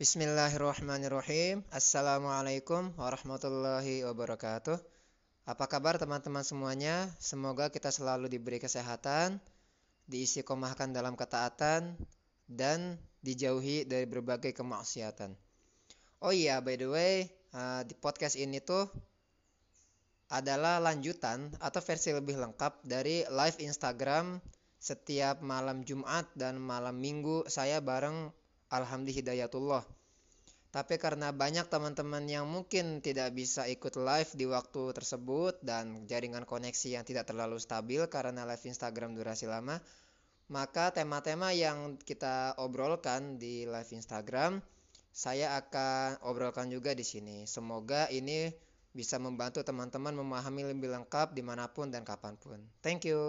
Bismillahirrahmanirrahim. Assalamualaikum warahmatullahi wabarakatuh. Apa kabar teman-teman semuanya? Semoga kita selalu diberi kesehatan, diisi komahkan dalam ketaatan, dan dijauhi dari berbagai kemaksiatan. Oh iya, by the way, uh, di podcast ini tuh adalah lanjutan atau versi lebih lengkap dari live Instagram setiap malam Jumat dan malam Minggu saya bareng Alhamdulillah. Tapi karena banyak teman-teman yang mungkin tidak bisa ikut live di waktu tersebut dan jaringan koneksi yang tidak terlalu stabil karena live Instagram durasi lama, maka tema-tema yang kita obrolkan di live Instagram saya akan obrolkan juga di sini. Semoga ini bisa membantu teman-teman memahami lebih lengkap di mana pun dan kapan pun. Thank you.